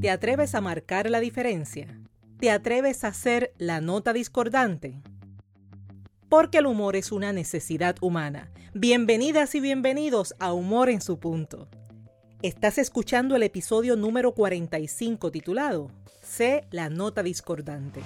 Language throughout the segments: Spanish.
¿Te atreves a marcar la diferencia? ¿Te atreves a ser la nota discordante? Porque el humor es una necesidad humana. Bienvenidas y bienvenidos a Humor en su punto. Estás escuchando el episodio número 45 titulado Sé la nota discordante.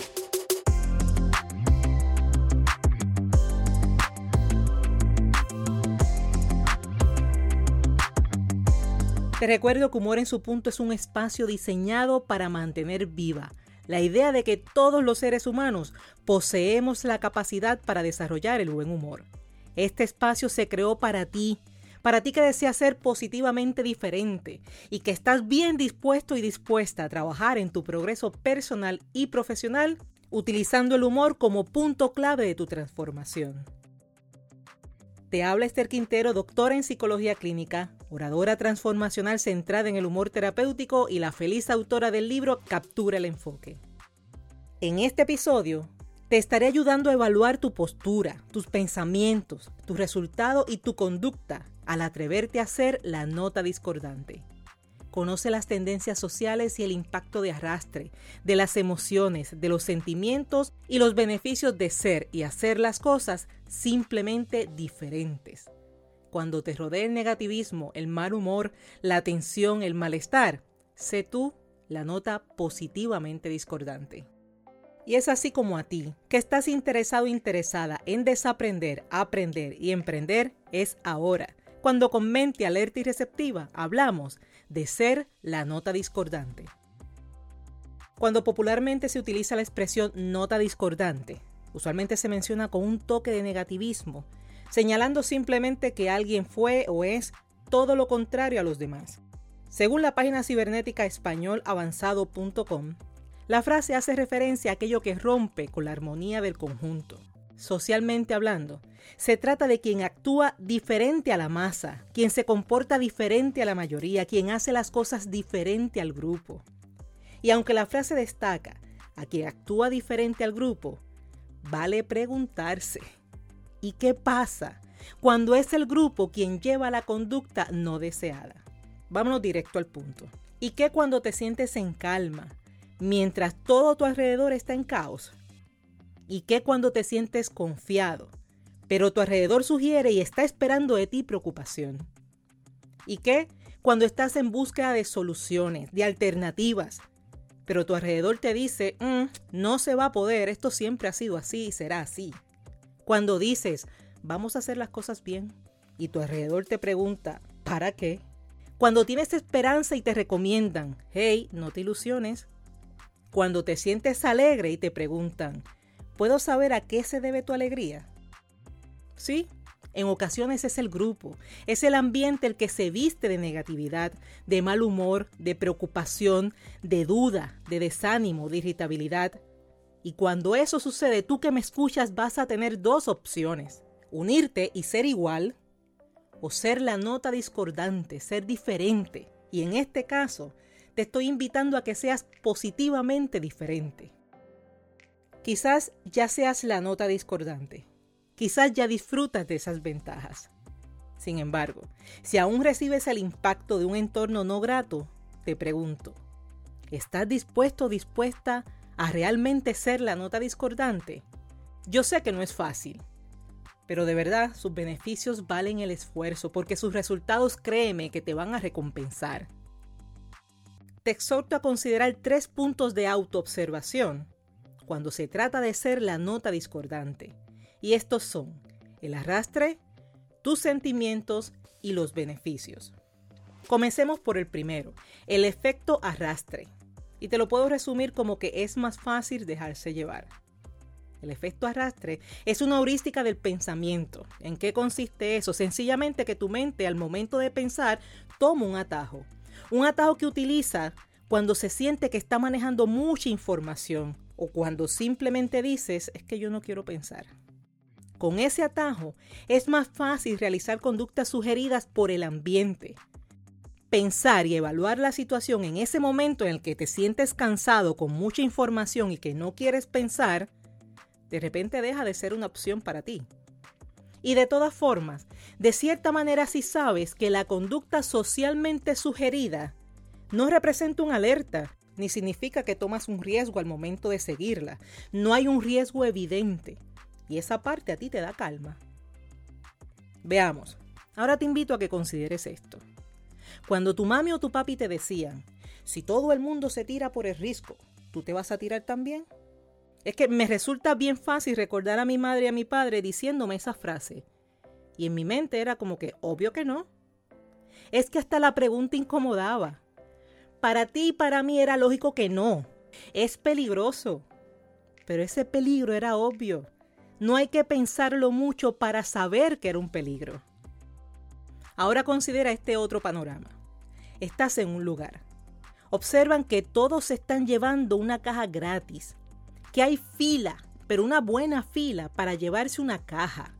Te recuerdo que Humor en su punto es un espacio diseñado para mantener viva la idea de que todos los seres humanos poseemos la capacidad para desarrollar el buen humor. Este espacio se creó para ti, para ti que deseas ser positivamente diferente y que estás bien dispuesto y dispuesta a trabajar en tu progreso personal y profesional utilizando el humor como punto clave de tu transformación. Te habla Esther Quintero, doctora en psicología clínica, oradora transformacional centrada en el humor terapéutico y la feliz autora del libro Captura el enfoque. En este episodio te estaré ayudando a evaluar tu postura, tus pensamientos, tu resultado y tu conducta al atreverte a ser la nota discordante. Conoce las tendencias sociales y el impacto de arrastre, de las emociones, de los sentimientos y los beneficios de ser y hacer las cosas simplemente diferentes. Cuando te rodee el negativismo, el mal humor, la tensión, el malestar, sé tú la nota positivamente discordante. Y es así como a ti, que estás interesado o interesada en desaprender, aprender y emprender, es ahora cuando con mente alerta y receptiva hablamos de ser la nota discordante. Cuando popularmente se utiliza la expresión nota discordante, usualmente se menciona con un toque de negativismo, señalando simplemente que alguien fue o es todo lo contrario a los demás. Según la página cibernética españolavanzado.com, la frase hace referencia a aquello que rompe con la armonía del conjunto socialmente hablando, se trata de quien actúa diferente a la masa, quien se comporta diferente a la mayoría, quien hace las cosas diferente al grupo. Y aunque la frase destaca a quien actúa diferente al grupo, vale preguntarse, ¿y qué pasa cuando es el grupo quien lleva la conducta no deseada? Vámonos directo al punto. ¿Y qué cuando te sientes en calma, mientras todo tu alrededor está en caos? ¿Y qué cuando te sientes confiado? Pero tu alrededor sugiere y está esperando de ti preocupación. ¿Y qué cuando estás en búsqueda de soluciones, de alternativas? Pero tu alrededor te dice, mm, no se va a poder, esto siempre ha sido así y será así. Cuando dices, vamos a hacer las cosas bien, y tu alrededor te pregunta, ¿para qué? Cuando tienes esperanza y te recomiendan, hey, no te ilusiones. Cuando te sientes alegre y te preguntan, ¿Puedo saber a qué se debe tu alegría? Sí, en ocasiones es el grupo, es el ambiente el que se viste de negatividad, de mal humor, de preocupación, de duda, de desánimo, de irritabilidad. Y cuando eso sucede, tú que me escuchas vas a tener dos opciones, unirte y ser igual o ser la nota discordante, ser diferente. Y en este caso, te estoy invitando a que seas positivamente diferente. Quizás ya seas la nota discordante. Quizás ya disfrutas de esas ventajas. Sin embargo, si aún recibes el impacto de un entorno no grato, te pregunto, ¿estás dispuesto o dispuesta a realmente ser la nota discordante? Yo sé que no es fácil, pero de verdad sus beneficios valen el esfuerzo porque sus resultados créeme que te van a recompensar. Te exhorto a considerar tres puntos de autoobservación cuando se trata de ser la nota discordante. Y estos son el arrastre, tus sentimientos y los beneficios. Comencemos por el primero, el efecto arrastre. Y te lo puedo resumir como que es más fácil dejarse llevar. El efecto arrastre es una heurística del pensamiento. ¿En qué consiste eso? Sencillamente que tu mente al momento de pensar toma un atajo. Un atajo que utiliza cuando se siente que está manejando mucha información o cuando simplemente dices es que yo no quiero pensar. Con ese atajo es más fácil realizar conductas sugeridas por el ambiente. Pensar y evaluar la situación en ese momento en el que te sientes cansado con mucha información y que no quieres pensar, de repente deja de ser una opción para ti. Y de todas formas, de cierta manera si sabes que la conducta socialmente sugerida no representa una alerta, ni significa que tomas un riesgo al momento de seguirla. No hay un riesgo evidente. Y esa parte a ti te da calma. Veamos. Ahora te invito a que consideres esto. Cuando tu mami o tu papi te decían, si todo el mundo se tira por el risco, ¿tú te vas a tirar también? Es que me resulta bien fácil recordar a mi madre y a mi padre diciéndome esa frase. Y en mi mente era como que, obvio que no. Es que hasta la pregunta incomodaba. Para ti y para mí era lógico que no. Es peligroso. Pero ese peligro era obvio. No hay que pensarlo mucho para saber que era un peligro. Ahora considera este otro panorama. Estás en un lugar. Observan que todos están llevando una caja gratis, que hay fila, pero una buena fila para llevarse una caja.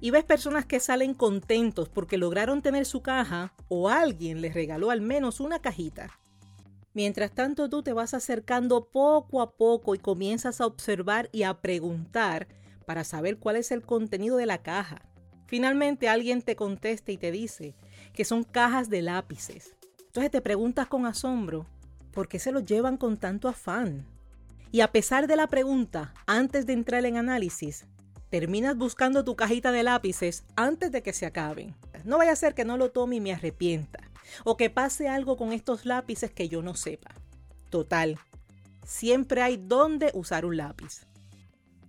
Y ves personas que salen contentos porque lograron tener su caja o alguien les regaló al menos una cajita. Mientras tanto tú te vas acercando poco a poco y comienzas a observar y a preguntar para saber cuál es el contenido de la caja. Finalmente alguien te contesta y te dice que son cajas de lápices. Entonces te preguntas con asombro, ¿por qué se los llevan con tanto afán? Y a pesar de la pregunta, antes de entrar en análisis, terminas buscando tu cajita de lápices antes de que se acaben. No vaya a ser que no lo tome y me arrepienta. O que pase algo con estos lápices que yo no sepa. Total, siempre hay donde usar un lápiz.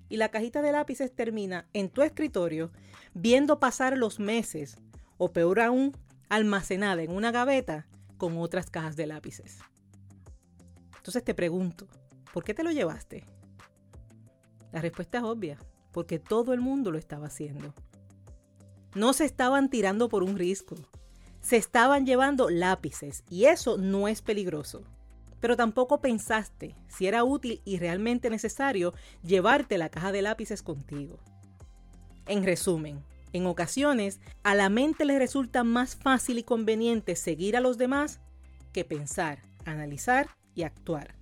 Y la cajita de lápices termina en tu escritorio viendo pasar los meses, o peor aún, almacenada en una gaveta con otras cajas de lápices. Entonces te pregunto, ¿por qué te lo llevaste? La respuesta es obvia porque todo el mundo lo estaba haciendo. No se estaban tirando por un risco, se estaban llevando lápices y eso no es peligroso. Pero tampoco pensaste si era útil y realmente necesario llevarte la caja de lápices contigo. En resumen, en ocasiones a la mente le resulta más fácil y conveniente seguir a los demás que pensar, analizar y actuar.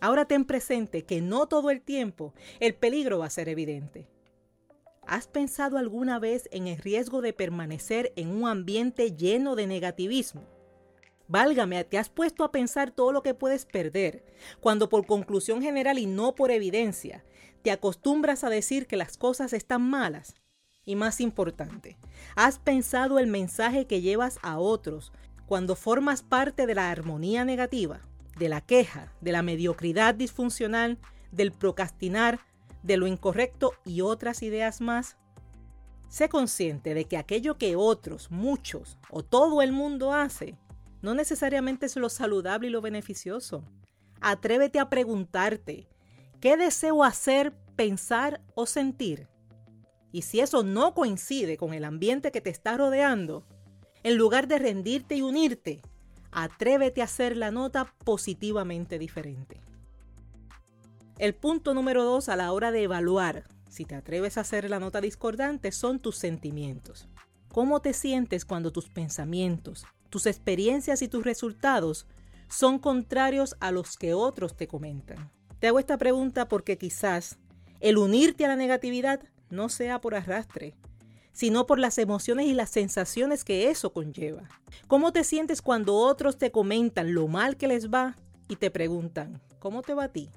Ahora ten presente que no todo el tiempo el peligro va a ser evidente. ¿Has pensado alguna vez en el riesgo de permanecer en un ambiente lleno de negativismo? Válgame, te has puesto a pensar todo lo que puedes perder, cuando por conclusión general y no por evidencia, te acostumbras a decir que las cosas están malas. Y más importante, ¿has pensado el mensaje que llevas a otros cuando formas parte de la armonía negativa? de la queja, de la mediocridad disfuncional, del procrastinar, de lo incorrecto y otras ideas más? Sé consciente de que aquello que otros, muchos o todo el mundo hace, no necesariamente es lo saludable y lo beneficioso. Atrévete a preguntarte, ¿qué deseo hacer, pensar o sentir? Y si eso no coincide con el ambiente que te está rodeando, en lugar de rendirte y unirte, atrévete a hacer la nota positivamente diferente. El punto número dos a la hora de evaluar si te atreves a hacer la nota discordante son tus sentimientos. ¿Cómo te sientes cuando tus pensamientos, tus experiencias y tus resultados son contrarios a los que otros te comentan? Te hago esta pregunta porque quizás el unirte a la negatividad no sea por arrastre, sino por las emociones y las sensaciones que eso conlleva. ¿Cómo te sientes cuando otros te comentan lo mal que les va y te preguntan, ¿cómo te va a ti?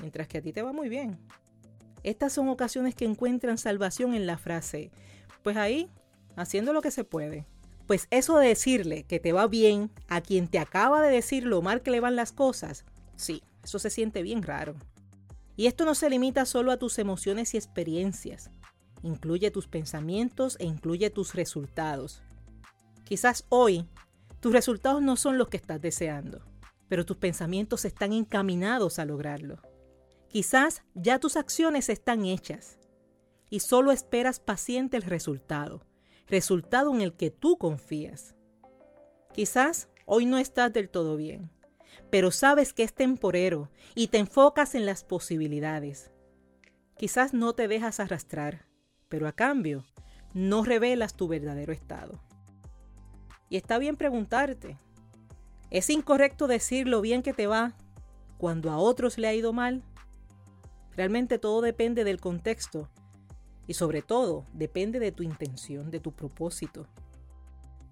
Mientras que a ti te va muy bien. Estas son ocasiones que encuentran salvación en la frase, pues ahí, haciendo lo que se puede. Pues eso de decirle que te va bien a quien te acaba de decir lo mal que le van las cosas, sí, eso se siente bien raro. Y esto no se limita solo a tus emociones y experiencias incluye tus pensamientos e incluye tus resultados. Quizás hoy tus resultados no son los que estás deseando, pero tus pensamientos están encaminados a lograrlo. Quizás ya tus acciones están hechas y solo esperas paciente el resultado, resultado en el que tú confías. Quizás hoy no estás del todo bien, pero sabes que es temporero y te enfocas en las posibilidades. Quizás no te dejas arrastrar, pero a cambio no revelas tu verdadero estado. Y está bien preguntarte, ¿es incorrecto decir lo bien que te va cuando a otros le ha ido mal? Realmente todo depende del contexto y sobre todo depende de tu intención, de tu propósito.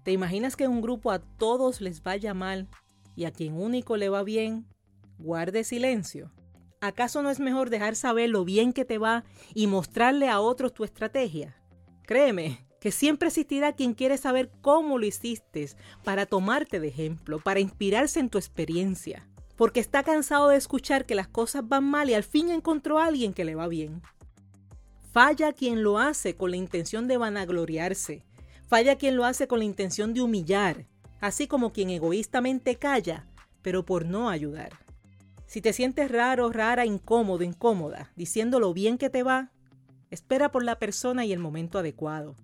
¿Te imaginas que un grupo a todos les vaya mal y a quien único le va bien, guarde silencio. ¿Acaso no es mejor dejar saber lo bien que te va y mostrarle a otros tu estrategia? Créeme que siempre existirá quien quiere saber cómo lo hiciste para tomarte de ejemplo, para inspirarse en tu experiencia, porque está cansado de escuchar que las cosas van mal y al fin encontró a alguien que le va bien. Falla quien lo hace con la intención de vanagloriarse, falla quien lo hace con la intención de humillar, así como quien egoístamente calla, pero por no ayudar. Si te sientes raro, rara, incómodo, incómoda, diciendo lo bien que te va, espera por la persona y el momento adecuado.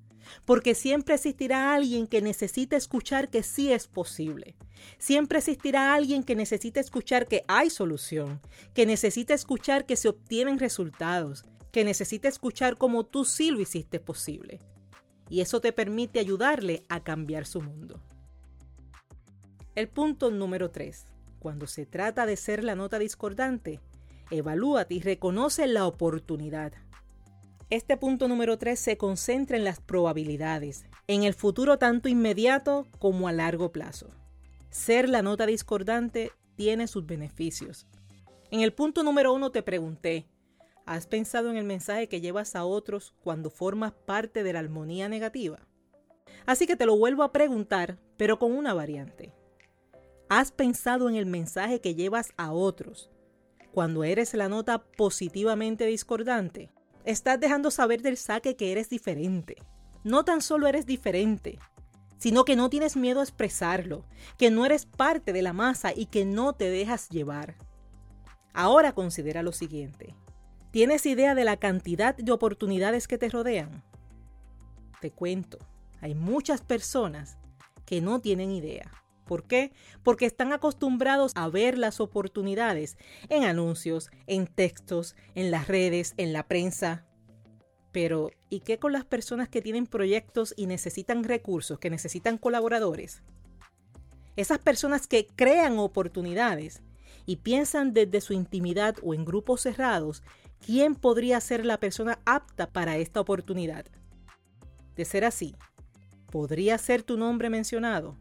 Porque siempre existirá alguien que necesite escuchar que sí es posible. Siempre existirá alguien que necesite escuchar que hay solución, que necesita escuchar que se obtienen resultados, que necesita escuchar cómo tú sí lo hiciste posible. Y eso te permite ayudarle a cambiar su mundo. El punto número 3. Cuando se trata de ser la nota discordante, evalúate y reconoce la oportunidad. Este punto número 3 se concentra en las probabilidades, en el futuro tanto inmediato como a largo plazo. Ser la nota discordante tiene sus beneficios. En el punto número 1 te pregunté, ¿has pensado en el mensaje que llevas a otros cuando formas parte de la armonía negativa? Así que te lo vuelvo a preguntar, pero con una variante. ¿Has pensado en el mensaje que llevas a otros cuando eres la nota positivamente discordante? Estás dejando saber del saque que eres diferente. No tan solo eres diferente, sino que no tienes miedo a expresarlo, que no eres parte de la masa y que no te dejas llevar. Ahora considera lo siguiente. ¿Tienes idea de la cantidad de oportunidades que te rodean? Te cuento, hay muchas personas que no tienen idea. ¿Por qué? Porque están acostumbrados a ver las oportunidades en anuncios, en textos, en las redes, en la prensa. Pero, ¿y qué con las personas que tienen proyectos y necesitan recursos, que necesitan colaboradores? Esas personas que crean oportunidades y piensan desde su intimidad o en grupos cerrados, ¿quién podría ser la persona apta para esta oportunidad? De ser así, ¿podría ser tu nombre mencionado?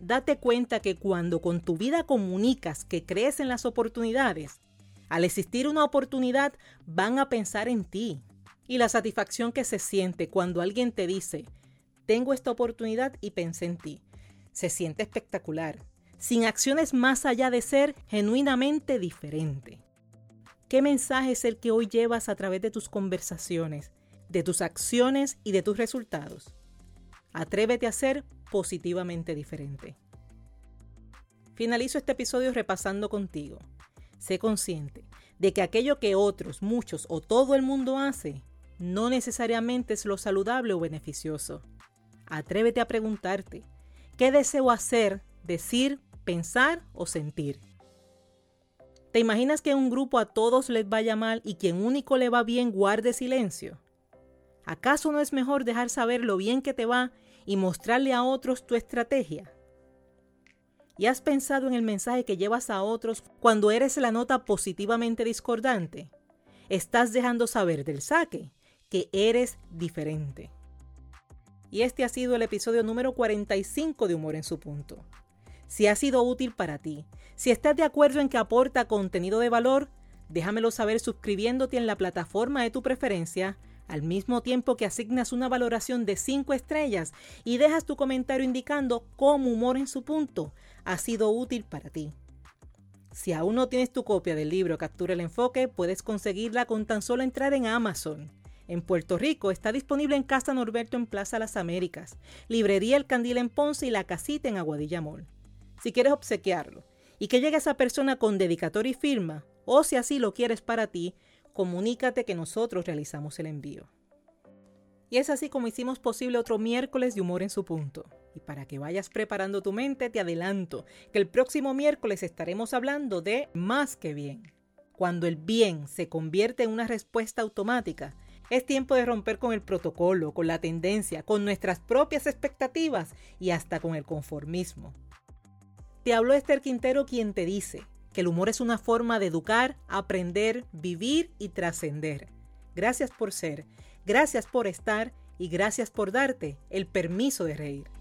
Date cuenta que cuando con tu vida comunicas que crees en las oportunidades, al existir una oportunidad van a pensar en ti. Y la satisfacción que se siente cuando alguien te dice, tengo esta oportunidad y pensé en ti, se siente espectacular, sin acciones más allá de ser genuinamente diferente. ¿Qué mensaje es el que hoy llevas a través de tus conversaciones, de tus acciones y de tus resultados? Atrévete a ser positivamente diferente. Finalizo este episodio repasando contigo. Sé consciente de que aquello que otros, muchos o todo el mundo hace no necesariamente es lo saludable o beneficioso. Atrévete a preguntarte, ¿qué deseo hacer, decir, pensar o sentir? ¿Te imaginas que un grupo a todos les vaya mal y quien único le va bien guarde silencio? ¿Acaso no es mejor dejar saber lo bien que te va y mostrarle a otros tu estrategia? ¿Y has pensado en el mensaje que llevas a otros cuando eres la nota positivamente discordante? Estás dejando saber del saque que eres diferente. Y este ha sido el episodio número 45 de Humor en su punto. Si ha sido útil para ti, si estás de acuerdo en que aporta contenido de valor, déjamelo saber suscribiéndote en la plataforma de tu preferencia al mismo tiempo que asignas una valoración de 5 estrellas y dejas tu comentario indicando cómo humor en su punto ha sido útil para ti. Si aún no tienes tu copia del libro Captura el Enfoque, puedes conseguirla con tan solo entrar en Amazon. En Puerto Rico está disponible en Casa Norberto en Plaza Las Américas, Librería El Candil en Ponce y La Casita en Aguadilla Mall. Si quieres obsequiarlo y que llegue esa persona con dedicatoria y firma, o si así lo quieres para ti, comunícate que nosotros realizamos el envío. Y es así como hicimos posible otro miércoles de humor en su punto. Y para que vayas preparando tu mente, te adelanto que el próximo miércoles estaremos hablando de más que bien. Cuando el bien se convierte en una respuesta automática, es tiempo de romper con el protocolo, con la tendencia, con nuestras propias expectativas y hasta con el conformismo. Te habló Esther Quintero quien te dice, que el humor es una forma de educar, aprender, vivir y trascender. Gracias por ser, gracias por estar y gracias por darte el permiso de reír.